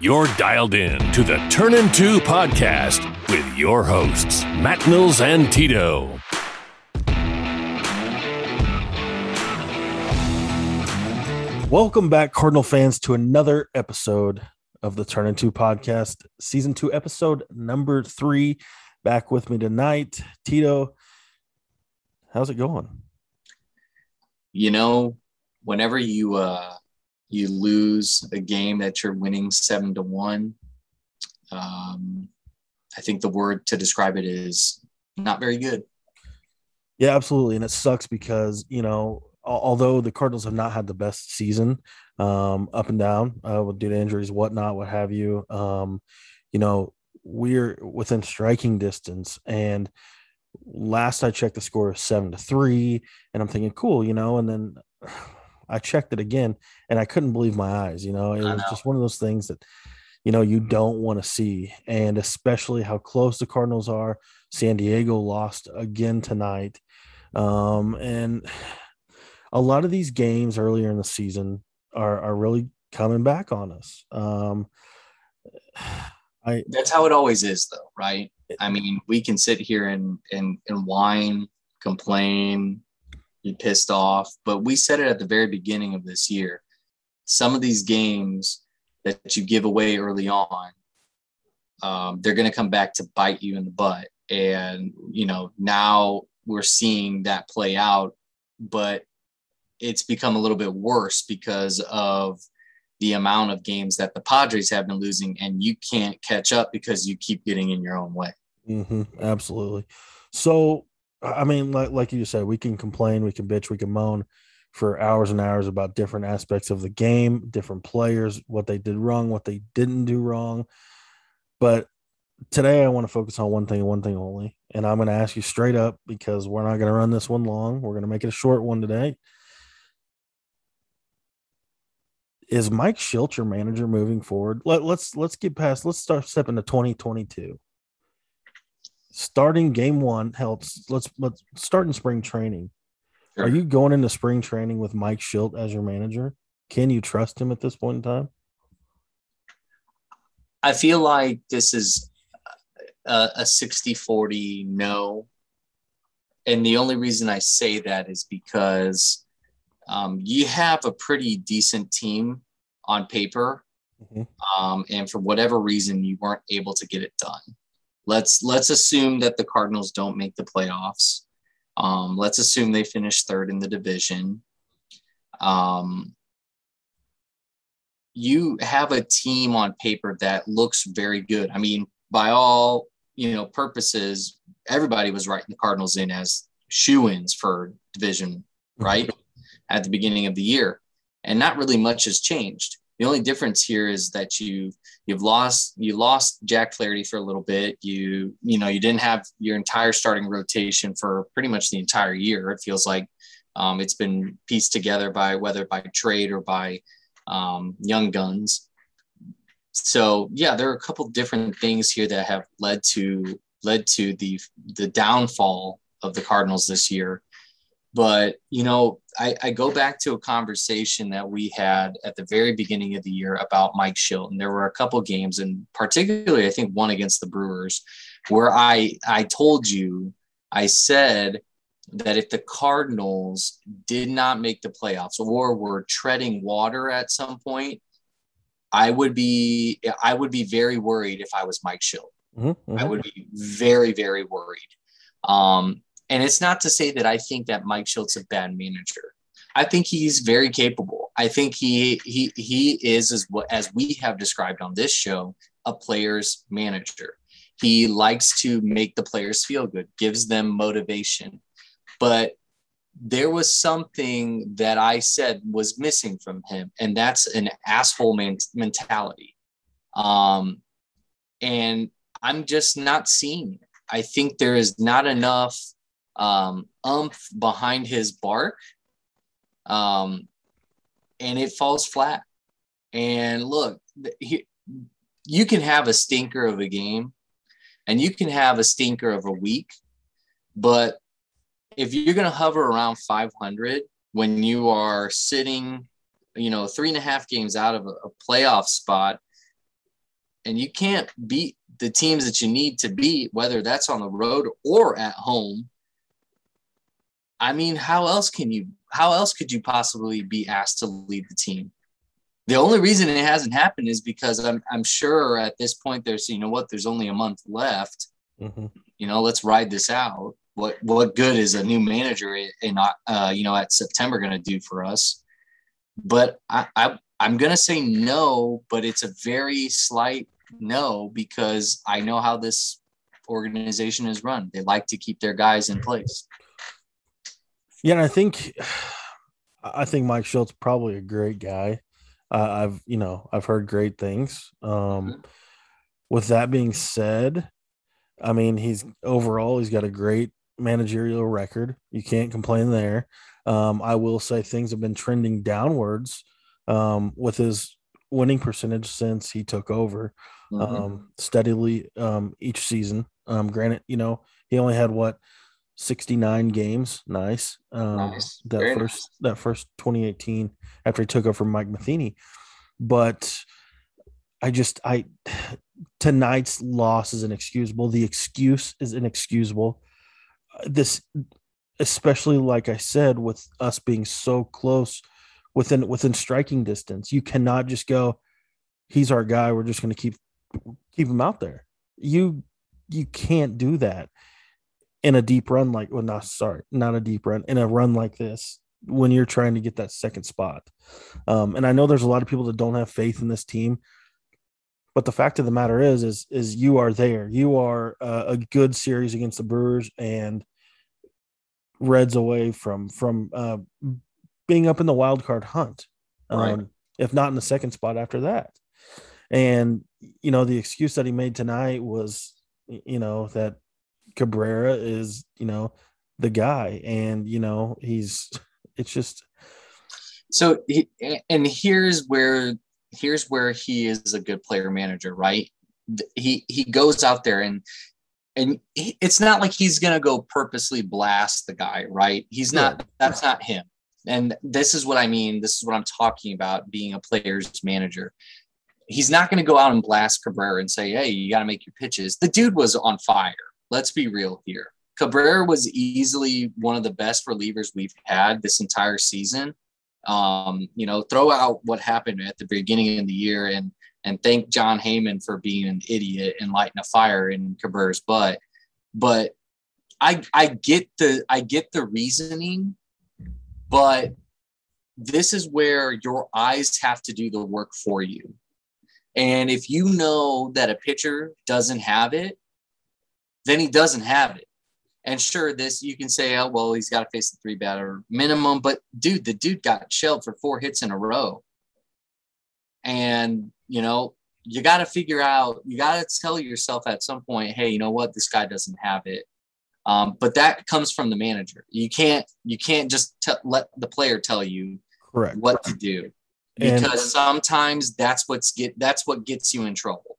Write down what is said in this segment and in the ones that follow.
You're dialed in to the Turn and Two podcast with your hosts, Matt Mills and Tito. Welcome back, Cardinal fans, to another episode of the Turn and Two podcast, season two, episode number three. Back with me tonight, Tito. How's it going? You know, whenever you uh you lose a game that you're winning seven to one, um, I think the word to describe it is not very good. Yeah, absolutely, and it sucks because you know, although the Cardinals have not had the best season, um, up and down uh, with due to injuries, whatnot, what have you, um, you know, we're within striking distance, and last I checked, the score is seven to three, and I'm thinking, cool, you know, and then I checked it again and I couldn't believe my eyes. You know, it was just one of those things that, you know, you don't want to see. And especially how close the Cardinals are. San Diego lost again tonight. Um, and a lot of these games earlier in the season are, are really coming back on us. Um, I, That's how it always is, though, right? I mean, we can sit here and and and whine, complain, be pissed off. But we said it at the very beginning of this year. Some of these games that you give away early on, um, they're going to come back to bite you in the butt. And, you know, now we're seeing that play out, but it's become a little bit worse because of the amount of games that the Padres have been losing, and you can't catch up because you keep getting in your own way. Mm-hmm, absolutely. So, I mean, like like you said, we can complain, we can bitch, we can moan for hours and hours about different aspects of the game, different players, what they did wrong, what they didn't do wrong. But today I want to focus on one thing and one thing only. And I'm going to ask you straight up because we're not going to run this one long. We're going to make it a short one today. Is Mike Shildt your manager moving forward? Let, let's let's get past. Let's start stepping to 2022 starting game one helps. Let's let's start in spring training. Sure. are you going into spring training with mike Shildt as your manager? Can you trust him at this point in time? I feel like this is a, a 60 40 no. And the only reason i say that is because um, you have a pretty decent team on paper mm-hmm. um, and for whatever reason you weren't able to get it done let's let's assume that the Cardinals don't make the playoffs. Um, let's assume they finish third in the division. Um, you have a team on paper that looks very good. I mean, by all you know purposes, everybody was writing the Cardinals in as shoe-ins for division, mm-hmm. right? At the beginning of the year. And not really much has changed. The only difference here is that you you've lost you lost Jack Flaherty for a little bit. You you know you didn't have your entire starting rotation for pretty much the entire year. It feels like um, it's been pieced together by whether by trade or by um, young guns. So yeah, there are a couple different things here that have led to led to the the downfall of the Cardinals this year. But, you know, I, I, go back to a conversation that we had at the very beginning of the year about Mike Shilton. There were a couple games, and particularly, I think one against the Brewers, where I, I told you, I said that if the Cardinals did not make the playoffs or were treading water at some point, I would be I would be very worried if I was Mike Shilton. Mm-hmm, mm-hmm. I would be very, very worried. Um, and it's not to say that I think that Mike Shildt's a bad manager. I think he's very capable. I think he he he is as as we have described on this show, a player's manager. He likes to make the players feel good, gives them motivation. But there was something that I said was missing from him, and that's an asshole man- mentality. Um, and I'm just not seeing it. I think there is not enough um, umph behind his bark, um, and it falls flat. And look, he, you can have a stinker of a game, and you can have a stinker of a week, but if you're going to hover around 500 when you are sitting, you know, three and a half games out of a, a playoff spot, and you can't beat the teams that you need to beat, whether that's on the road or at home. I mean, how else can you? How else could you possibly be asked to lead the team? The only reason it hasn't happened is because I'm I'm sure at this point there's you know what there's only a month left. Mm-hmm. You know, let's ride this out. What what good is a new manager in uh, you know at September going to do for us? But I, I I'm going to say no, but it's a very slight no because I know how this organization is run. They like to keep their guys in place. Yeah, and I think I think Mike Shildt's probably a great guy. Uh, I've you know I've heard great things. Um, mm-hmm. With that being said, I mean he's overall he's got a great managerial record. You can't complain there. Um, I will say things have been trending downwards um, with his winning percentage since he took over mm-hmm. um, steadily um, each season. Um, granted, you know, he only had what 69 games. Nice. Um, nice. That Very first nice. that first 2018 after he took over from Mike Matheny. But I just I tonight's loss is inexcusable. The excuse is inexcusable. This especially like I said, with us being so close within within striking distance. You cannot just go, he's our guy. We're just going to keep keep him out there. You you can't do that in a deep run like well not sorry not a deep run in a run like this when you're trying to get that second spot um, and i know there's a lot of people that don't have faith in this team but the fact of the matter is is is you are there you are uh, a good series against the brewers and reds away from from uh, being up in the wild card hunt, um, right. if not in the second spot after that. And you know, the excuse that he made tonight was, you know, that Cabrera is, you know, the guy, and you know, he's. It's just. So, he, and here's where here's where he is a good player manager, right? He he goes out there and and he, it's not like he's gonna go purposely blast the guy, right? He's not. That's not him. And this is what I mean. This is what I'm talking about being a player's manager. He's not going to go out and blast Cabrera and say, hey, you got to make your pitches. The dude was on fire. Let's be real here. Cabrera was easily one of the best relievers we've had this entire season. Um, you know, throw out what happened at the beginning of the year and and thank Jon Heyman for being an idiot and lighting a fire in Cabrera's butt. But I I get the I get the reasoning but this is where your eyes have to do the work for you. And if you know that a pitcher doesn't have it, then he doesn't have it. And sure, this you can say, oh, well, he's got to face the three batter minimum. But dude, the dude got shelled for four hits in a row. And, you know, you got to figure out, you got to tell yourself at some point, hey, you know what? This guy doesn't have it. Um, but that comes from the manager. You can't you can't just t- let the player tell you Correct. what to do because and, sometimes that's what's get that's what gets you in trouble.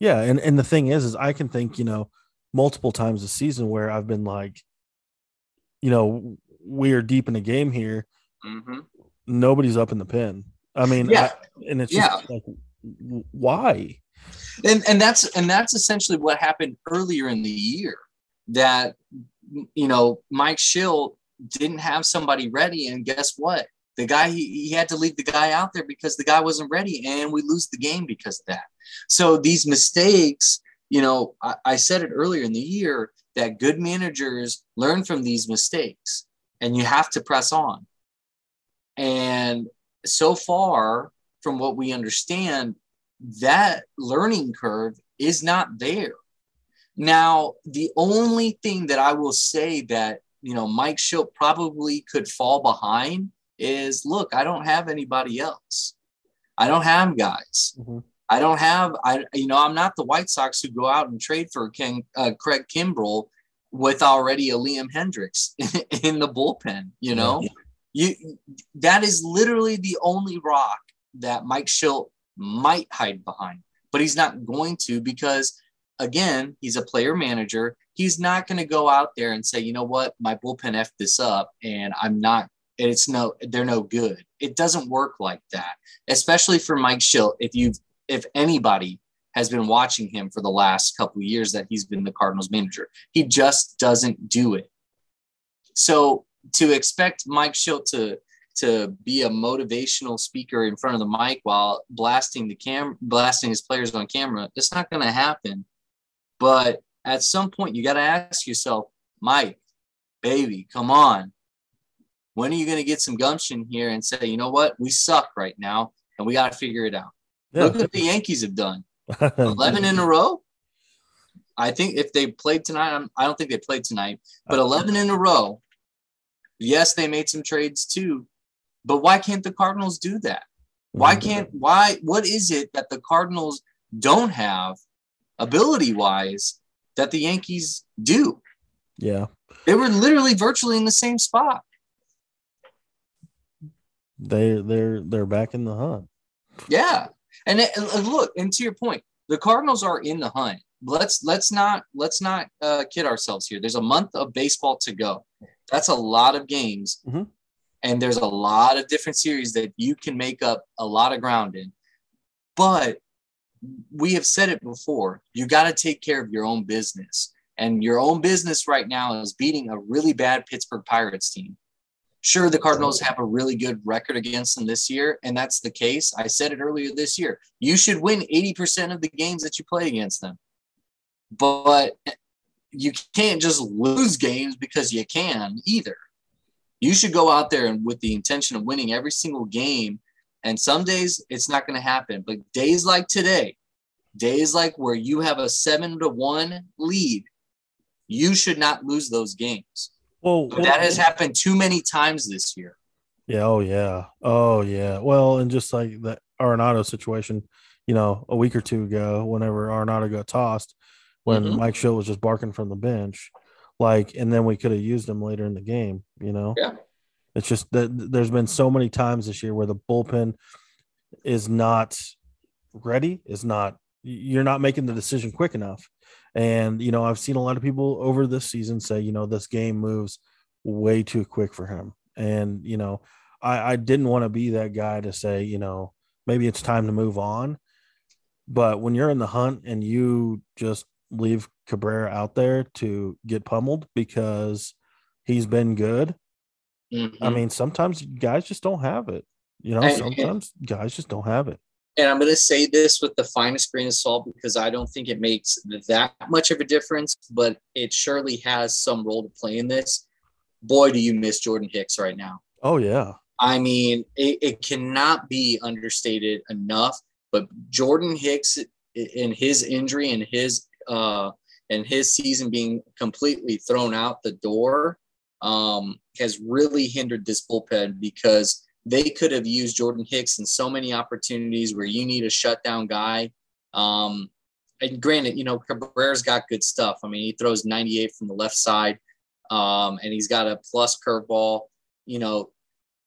Yeah, and and the thing is, is I can think you know multiple times a season where I've been like, you know, we are deep in the game here. Mm-hmm. Nobody's up in the pen. I mean, yeah, I, and it's yeah. like, why? And and that's and that's essentially what happened earlier in the year that you know Mike Shildt didn't have somebody ready, and guess what? The guy he, he had to leave the guy out there because the guy wasn't ready, and we lose the game because of that. So these mistakes, you know, I, I said it earlier in the year that good managers learn from these mistakes, and you have to press on. And so far, from what we understand, that learning curve is not there. Now, the only thing that I will say that, you know, Mike Shildt probably could fall behind is look, I don't have anybody else. I don't have guys. Mm-hmm. I don't have, I, you know, I'm not the White Sox who go out and trade for Ken, uh, Craig Kimbrel with already a Liam Hendriks in the bullpen, you know? Yeah. You that is literally the only rock that Mike Shildt might hide behind, but he's not going to because again, he's a player manager. He's not going to go out there and say, you know what, my bullpen effed this up and I'm not, it's no, they're no good. It doesn't work like that, especially for Mike Shildt. If you, if anybody has been watching him for the last couple years that he's been the Cardinals manager. He just doesn't do it. So to expect Mike Shildt to to be a motivational speaker in front of the mic while blasting the cam blasting his players on camera, it's not going to happen. But at some point, you got to ask yourself, Mike, baby, come on. When are you going to get some gumption here and say, you know what, we suck right now, and we got to figure it out? Yeah. Look what the Yankees have done. 11 in a row. I think if they played tonight, I'm, I do not think they played tonight, but 11 in a row. Yes, they made some trades too, but why can't the Cardinals do that? Why mm-hmm. can't, why, what is it that the Cardinals don't have ability wise that the Yankees do? Yeah. They were literally virtually in the same spot. They they're they're back in the hunt. Yeah. And, and look, and to your point, the Cardinals are in the hunt. Let's let's not let's not uh, kid ourselves here. There's a month of baseball to go. That's a lot of games, mm-hmm. and there's a lot of different series that you can make up a lot of ground in. But we have said it before. You got to take care of your own business, and your own business right now is beating a really bad Pittsburgh Pirates team. Sure, the Cardinals have a really good record against them this year, and that's the case. I said it earlier this year. You should win 80% of the games that you play against them. But you can't just lose games because you can either. You should go out there and with the intention of winning every single game. And some days it's not going to happen. But days like today, days like where you have a seven to one lead, you should not lose those games. Well, that has happened too many times this year. Yeah. Oh, yeah. Oh, yeah. Well, and just like the Arenado situation, you know, a week or two ago, whenever Arenado got tossed, when mm-hmm. Mike Shildt was just barking from the bench, like, and then we could have used him later in the game, you know? Yeah. It's just that there's been so many times this year where the bullpen is not ready, is not, you're not making the decision quick enough. And, you know, I've seen a lot of people over this season say, you know, this game moves way too quick for him. And, you know, I, I didn't want to be that guy to say, you know, maybe it's time to move on. But when you're in the hunt and you just leave Cabrera out there to get pummeled because he's been good, mm-hmm. I mean, sometimes guys just don't have it. You know, sometimes guys just don't have it and I'm going to say this with the finest grain of salt because I don't think it makes that much of a difference, but it surely has some role to play in this. Boy, do you miss Jordan Hicks right now. Oh, yeah. I mean, it, it cannot be understated enough, but Jordan Hicks in his injury and his uh and his season being completely thrown out the door um has really hindered this bullpen because they could have used Jordan Hicks in so many opportunities where you need a shutdown guy. Um, and granted, you know, Cabrera's got good stuff. I mean, he throws 98 from the left side, um, and he's got a plus curveball. You know,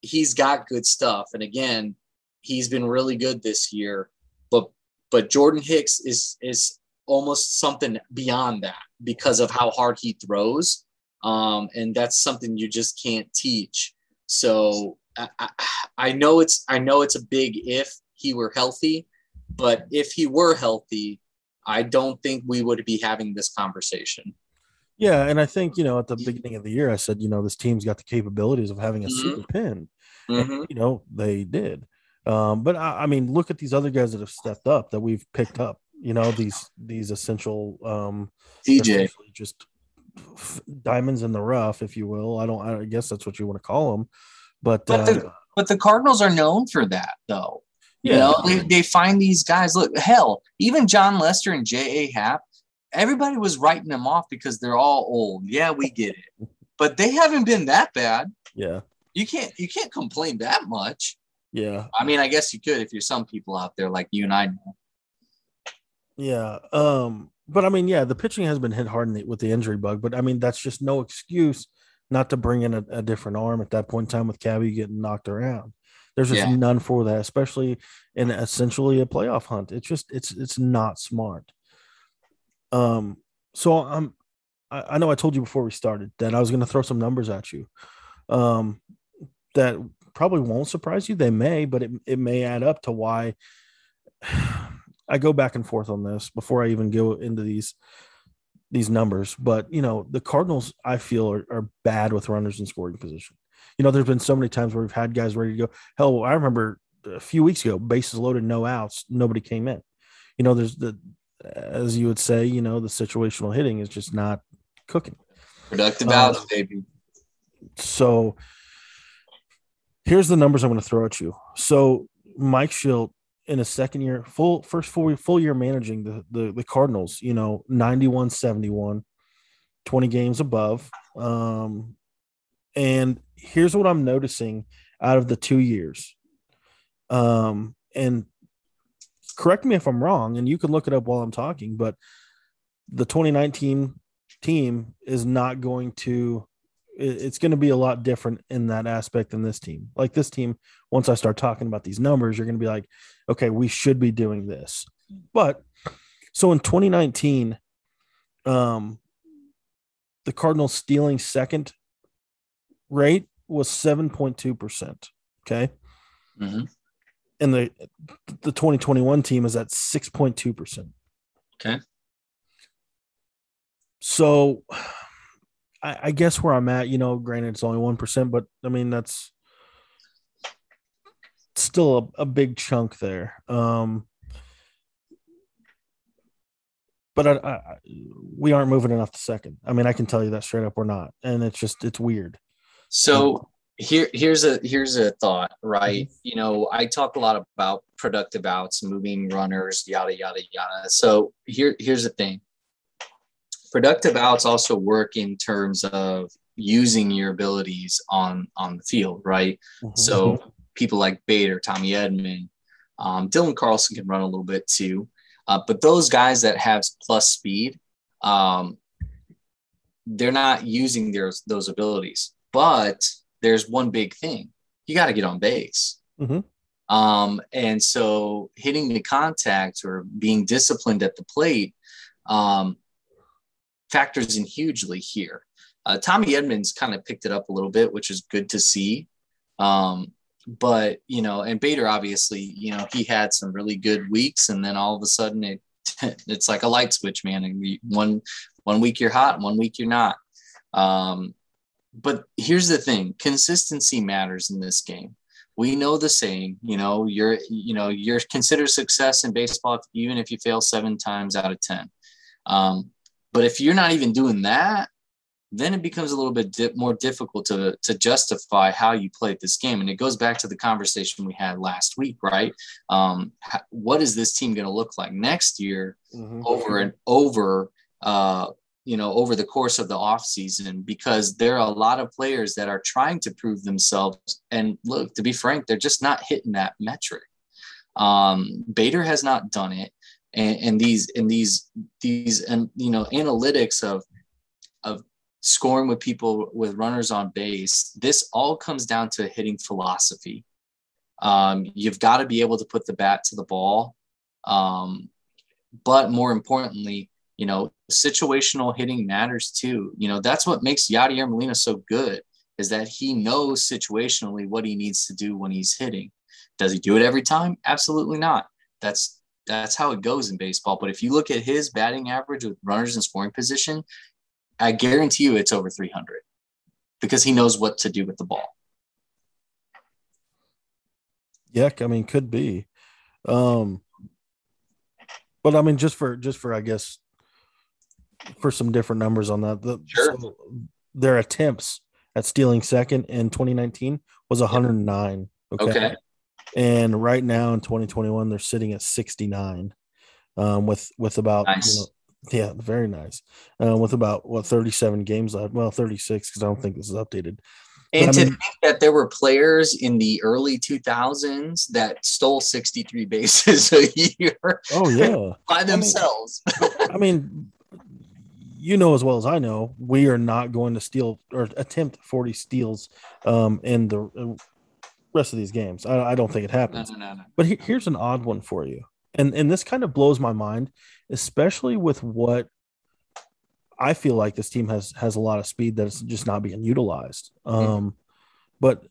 he's got good stuff. And again, he's been really good this year. But but Jordan Hicks is is almost something beyond that because of how hard he throws. Um, and that's something you just can't teach. So I, I know it's I know it's a big if he were healthy, but if he were healthy, I don't think we would be having this conversation. Yeah, and I think you know at the beginning of the year I said you know this team's got the capabilities of having a mm-hmm. super pin. Mm-hmm. And, you know they did, um, but I, I, mean look at these other guys that have stepped up that we've picked up. You know these these essential um, DJ just diamonds in the rough, if you will. I don't. I guess that's what you want to call them. But but, uh, the, but the Cardinals are known for that, though. Yeah. You know, they, they find these guys. Look, hell, even Jon Lester and J.A. Happ, everybody was writing them off because they're all old. Yeah, we get it, but they haven't been that bad. Yeah, you can't you can't complain that much. Yeah, I mean, I guess you could if you're some people out there like you and I know. Yeah, um, but I mean, yeah, the pitching has been hit hard the, with the injury bug, but I mean, that's just no excuse not to bring in a, a, different arm at that point in time with Cabby getting knocked around. There's just yeah. none for that, especially in essentially a playoff hunt. It's just it's it's not smart. Um, so I'm I, I know I told you before we started that I was going to throw some numbers at you. Um, that probably won't surprise you. They may, but it it may add up to why I go back and forth on this before I even go into these these numbers, but you know, the Cardinals I feel are, are bad with runners in scoring position. You know, there's been so many times where we've had guys ready to go. Hell, I remember a few weeks ago, bases loaded, no outs, nobody came in. You know, there's the as you would say, you know, the situational hitting is just not cooking. Productive outs, uh, baby. So here's the numbers I'm going to throw at you. So Mike Shildt in a second year, full first full full year managing the the, the Cardinals, you know, 91 71, 20 games above. Um, and here's what I'm noticing out of the two years. Um, and correct me if I'm wrong, and you can look it up while I'm talking, but the 2019 team is not going to it's going to be a lot different in that aspect than this team. Like this team, once I start talking about these numbers, you're going to be like, okay, we should be doing this. But so in 2019, um, the Cardinals stealing second rate was 7.2%. Okay. Mm-hmm. And the the 2021 team is at 6.2%. Okay. So I, I, guess where I'm at, you know, granted it's only 1%, but I mean, that's still a, a big chunk there. Um, but I, I, we aren't moving enough to second. I mean, I can tell you that straight up, we're not, and it's just it's weird. So here here's a here's a thought, right? Mm-hmm. You know, I talk a lot about productive outs, moving runners, yada yada yada. So here here's the thing. Productive outs also work in terms of using your abilities on on the field, right? Mm-hmm. So people like Bader, Tommy Edman, um, Dylan Carlson can run a little bit too, uh, but those guys that have plus speed, um, they're not using their those abilities. But there's one big thing you got to get on base. Mm-hmm. Um, and so hitting the contact or being disciplined at the plate um, factors in hugely here. Uh, Tommy Edman's kind of picked it up a little bit, which is good to see. Um, but you know, and Bader obviously, you know, he had some really good weeks, and then all of a sudden it it's like a light switch, man. And one one week you're hot, one week you're not. Um, but here's the thing consistency matters in this game we know the saying you know you're you know you're considered success in baseball even if you fail seven times out of ten um, but if you're not even doing that then it becomes a little bit di- more difficult to, to justify how you played this game. And it goes back to the conversation we had last week right? Um, what is this team going to look like next year mm-hmm. over and over uh, you know over the course of the off season because there are a lot of players that are trying to prove themselves. And look to be frank they're just not hitting that metric. Um, bader has not done it. And, and these and these these and you know analytics of scoring with people with runners on base this all comes down to hitting philosophy um, you've got to be able to put the bat to the ball um, but more importantly you know, situational hitting matters too. You know, that's what makes Yadier Molina so good is that he knows situationally what he needs to do when he's hitting. Does he do it every time? Absolutely not. That's that's how it goes in baseball. But if you look at his batting average with runners in scoring position, I guarantee you it's over 300 because he knows what to do with the ball. Yeah, I mean, could be. Um, but I mean, just for just for I guess for some different numbers on that. The, sure. So their attempts at stealing second in 2019 was 109. Okay. okay. And right now in 2021, they're sitting at 69, um, with with about nice. you know, yeah, very nice. Uh, with about what 37 games left. Well, 36 because I don't think this is updated. And but, to I mean, think that there were players in the early 2000s that stole 63 bases a year. Oh yeah, by themselves. I mean, I mean you know as well as I know, we are not going to steal or attempt 40 steals um, in the uh, rest of these games. I, I don't think it happens. No, no, no, but he, here's an odd one for you, and and this kind of blows my mind, especially with what I feel like this team has has a lot of speed that's just not being utilized. Um, mm-hmm. But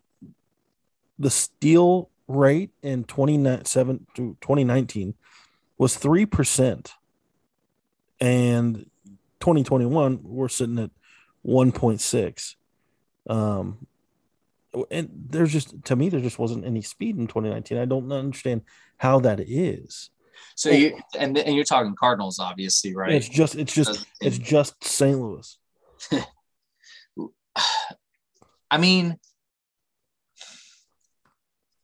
the steal rate in 2019 was 3%. And 2021, we're sitting at 1.6. Um, and there's just to me there just wasn't any speed in 2019. I don't understand how that is. So you and and you're talking Cardinals, obviously, right? It's just it's just it's just St. Louis. I mean,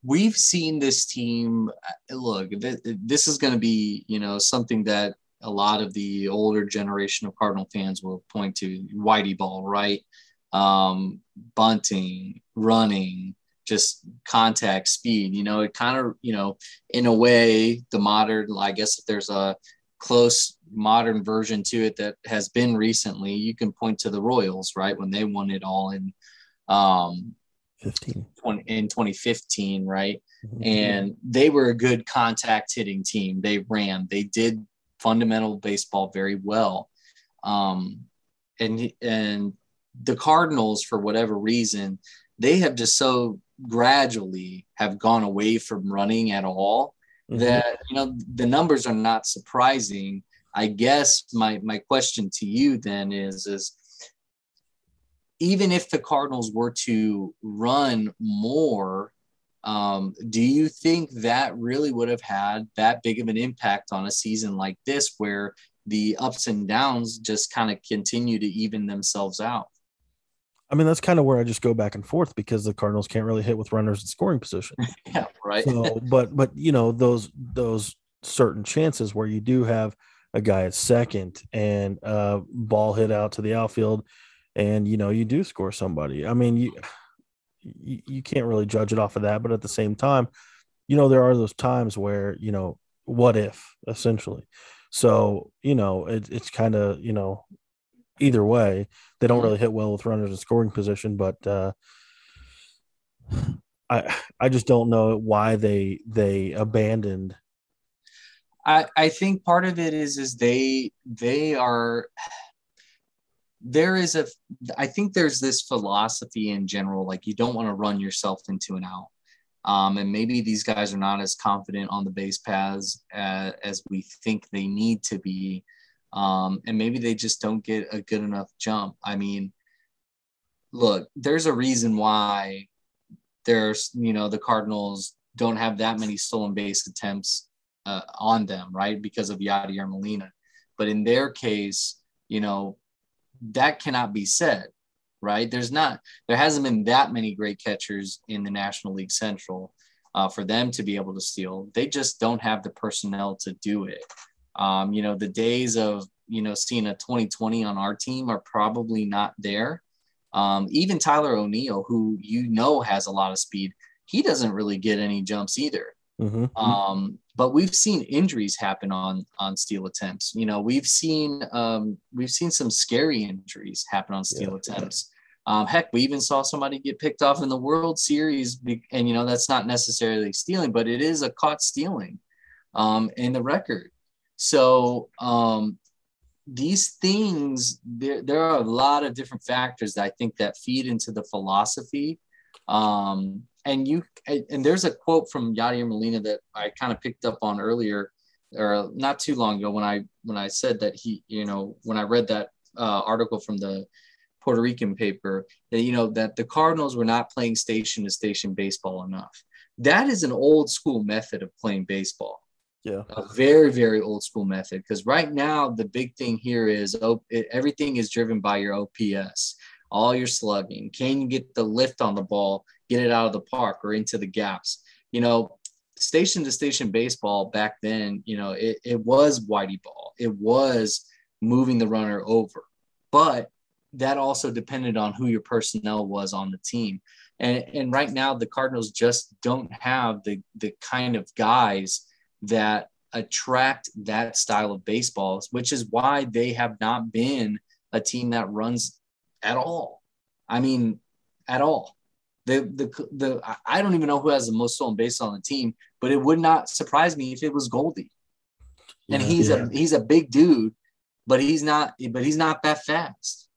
we've seen this team. Uh, look, this is going to be you know something that a lot of the older generation of Cardinal fans will point to Whitey ball, right? Um, bunting, running, just contact speed. You know, it kind of, you know, in a way, the modern, I guess if there's a close modern version to it that has been recently, you can point to the Royals, right? When they won it all in um 15 20, in 2015, right? Mm-hmm. And they were a good contact hitting team. They ran, they did fundamental baseball very well. Um, and and the Cardinals, for whatever reason, they have just so gradually have gone away from running at all mm-hmm. that you know the numbers are not surprising. I guess my my question to you then is is even if the Cardinals were to run more, um, do you think that really would have had that big of an impact on a season like this where the ups and downs just kind of continue to even themselves out? I mean, that's kind of where I just go back and forth because the Cardinals can't really hit with runners in scoring position. yeah, right. So, but but you know those those certain chances where you do have a guy at second and a ball hit out to the outfield, and you know you do score somebody. I mean, you you, you can't really judge it off of that, but at the same time, you know there are those times where you know what if essentially. So you know it, it's kind of you know either way. They don't really hit well with runners in scoring position, but uh, I I just don't know why they they abandoned. I I think part of it is is they they are there is a I think there's this philosophy in general like you don't want to run yourself into an out. Um, and maybe these guys are not as confident on the base paths as, as we think they need to be um, and maybe they just don't get a good enough jump. I mean, look, there's a reason why there's you know the Cardinals don't have that many stolen base attempts uh, on them, right? Because of Yadier Molina. But in their case, you know, that cannot be said, right? There's not, there hasn't been that many great catchers in the National League Central uh, for them to be able to steal. They just don't have the personnel to do it. Um, you know, the days of, you know, seeing a 2020 on our team are probably not there. Um, even Tyler O'Neill, who you know has a lot of speed, he doesn't really get any jumps either. Mm-hmm. Um, but we've seen injuries happen on on steal attempts. You know, we've seen um, we've seen some scary injuries happen on steal yeah. attempts. Um, heck, we even saw somebody get picked off in the World Series, and you know that's not necessarily stealing, but it is a caught stealing um, in the record. So um, these things, there, there are a lot of different factors that I think that feed into the philosophy. Um, and you and there's a quote from Yadier Molina that I kind of picked up on earlier, or not too long ago when I when I said that he, you know, when I read that uh, article from the Puerto Rican paper that you know that the Cardinals were not playing station to station baseball enough. That is an old school method of playing baseball. Yeah. A very, very old school method. Because right now, the big thing here is oh, everything is driven by your OPS, all your slugging. Can you get the lift on the ball, get it out of the park or into the gaps? You know, station to station baseball back then, you know, it, it was whitey ball, it was moving the runner over. But that also depended on who your personnel was on the team. And, and right now, the Cardinals just don't have the, the kind of guys that attract that style of baseballs, which is why they have not been a team that runs at all. I mean, at all. The the the I don't even know who has the most stolen bases on the team, but it would not surprise me if it was Goldie. And yeah, he's yeah. a he's a big dude, but he's not but he's not that fast.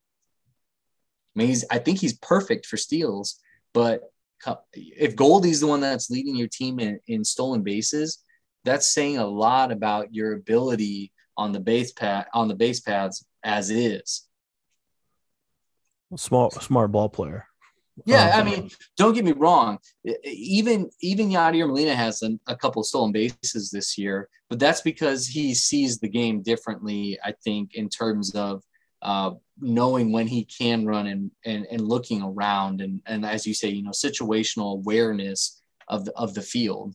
I mean, he's I think he's perfect for steals, but if Goldie's the one that's leading your team in, in stolen bases, that's saying a lot about your ability on the base pad on the base paths as is. Small, smart ball player. Yeah, um, I mean, don't get me wrong. Even even Yadier Molina has an, a couple of stolen bases this year, but that's because he sees the game differently. I think in terms of uh, knowing when he can run and, and and looking around and and as you say, you know, situational awareness of the of the field.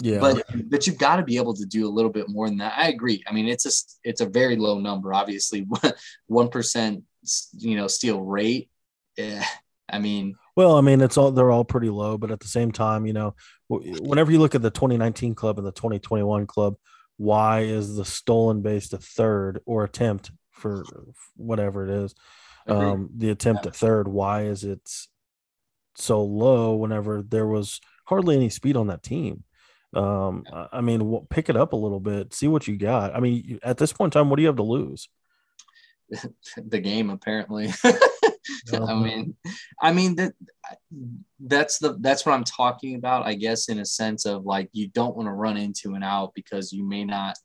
Yeah. But but you've got to be able to do a little bit more than that. I agree. I mean, it's a it's a very low number. Obviously, one percent you know steal rate. Yeah, I mean, well, I mean, it's all they're all pretty low, but at the same time, you know, whenever you look at the 2019 club and the 2021 club, why is the stolen base to third or attempt for whatever it is, um, the attempt yeah. at third? Why is it so low whenever there was hardly any speed on that team? Um, I mean, pick it up a little bit, see what you got. I mean, at this point in time, what do you have to lose? the game, apparently. I uh-huh. mean, I mean that that's the that's what I'm talking about. I guess in a sense of like you don't want to run into an out because you may not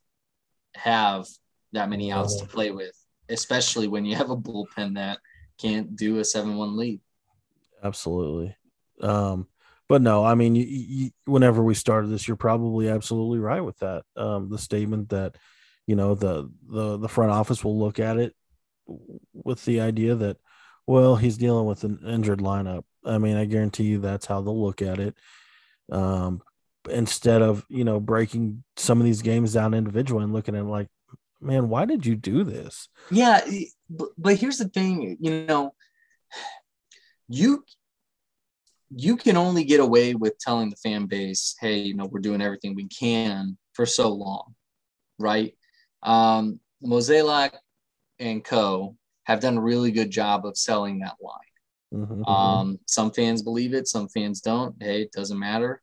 have that many outs to play with, especially when you have a bullpen that can't do a seven-one lead. Absolutely. Um, but no, I mean, you, you, whenever we started this, you're probably absolutely right with that. Um, the statement that, you know, the the the front office will look at it with the idea that, well, he's dealing with an injured lineup. I mean, I guarantee you that's how they'll look at it. Um, instead of you know breaking some of these games down individually and looking at like, man, why did you do this? Yeah, but, but here's the thing, you know, you you can only get away with telling the fan base, hey, you know, we're doing everything we can for so long, right? Um, Mozeliak and Co. have done a really good job of selling that line. Mm-hmm. Um, some fans believe it, some fans don't. Hey, it doesn't matter.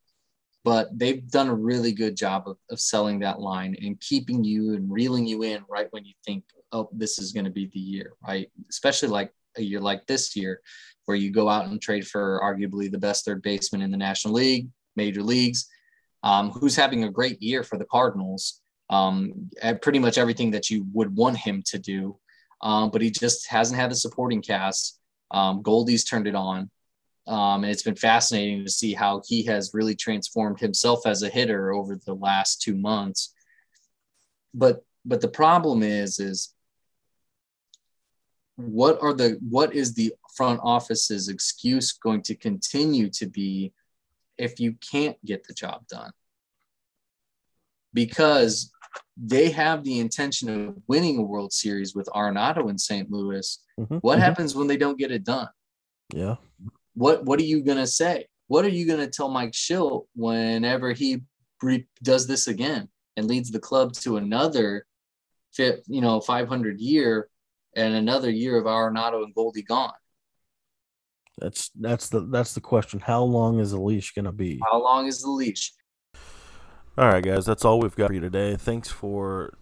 But they've done a really good job of, of selling that line and keeping you and reeling you in right when you think, oh, this is going to be the year, right? Especially like a year like this year, where you go out and trade for arguably the best third baseman in the National League, major leagues, um, who's having a great year for the Cardinals. Um, pretty much everything that you would want him to do, um, but he just hasn't had the supporting cast. Um, Goldie's turned it on. Um, and it's been fascinating to see how he has really transformed himself as a hitter over the last two months. But but the problem is is what are the what is the front office's excuse going to continue to be if you can't get the job done because they have the intention of winning a world series with arenado in st louis mm-hmm. what mm-hmm. happens when they don't get it done yeah what what are you going to say what are you going to tell mike shildt whenever he re- does this again and leads the club to another fit you know 500 year and another year of Arenado and Goldie gone. That's that's the that's the question. How long is the leash going to be? How long is the leash? All right, guys, that's all we've got for you today. Thanks for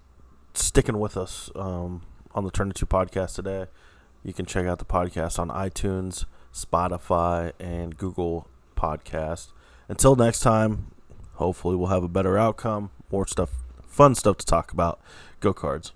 sticking with us um, on the Turn Two podcast today. You can check out the podcast on iTunes, Spotify, and Google Podcast. Until next time, hopefully we'll have a better outcome, more stuff, fun stuff to talk about. Go Cards.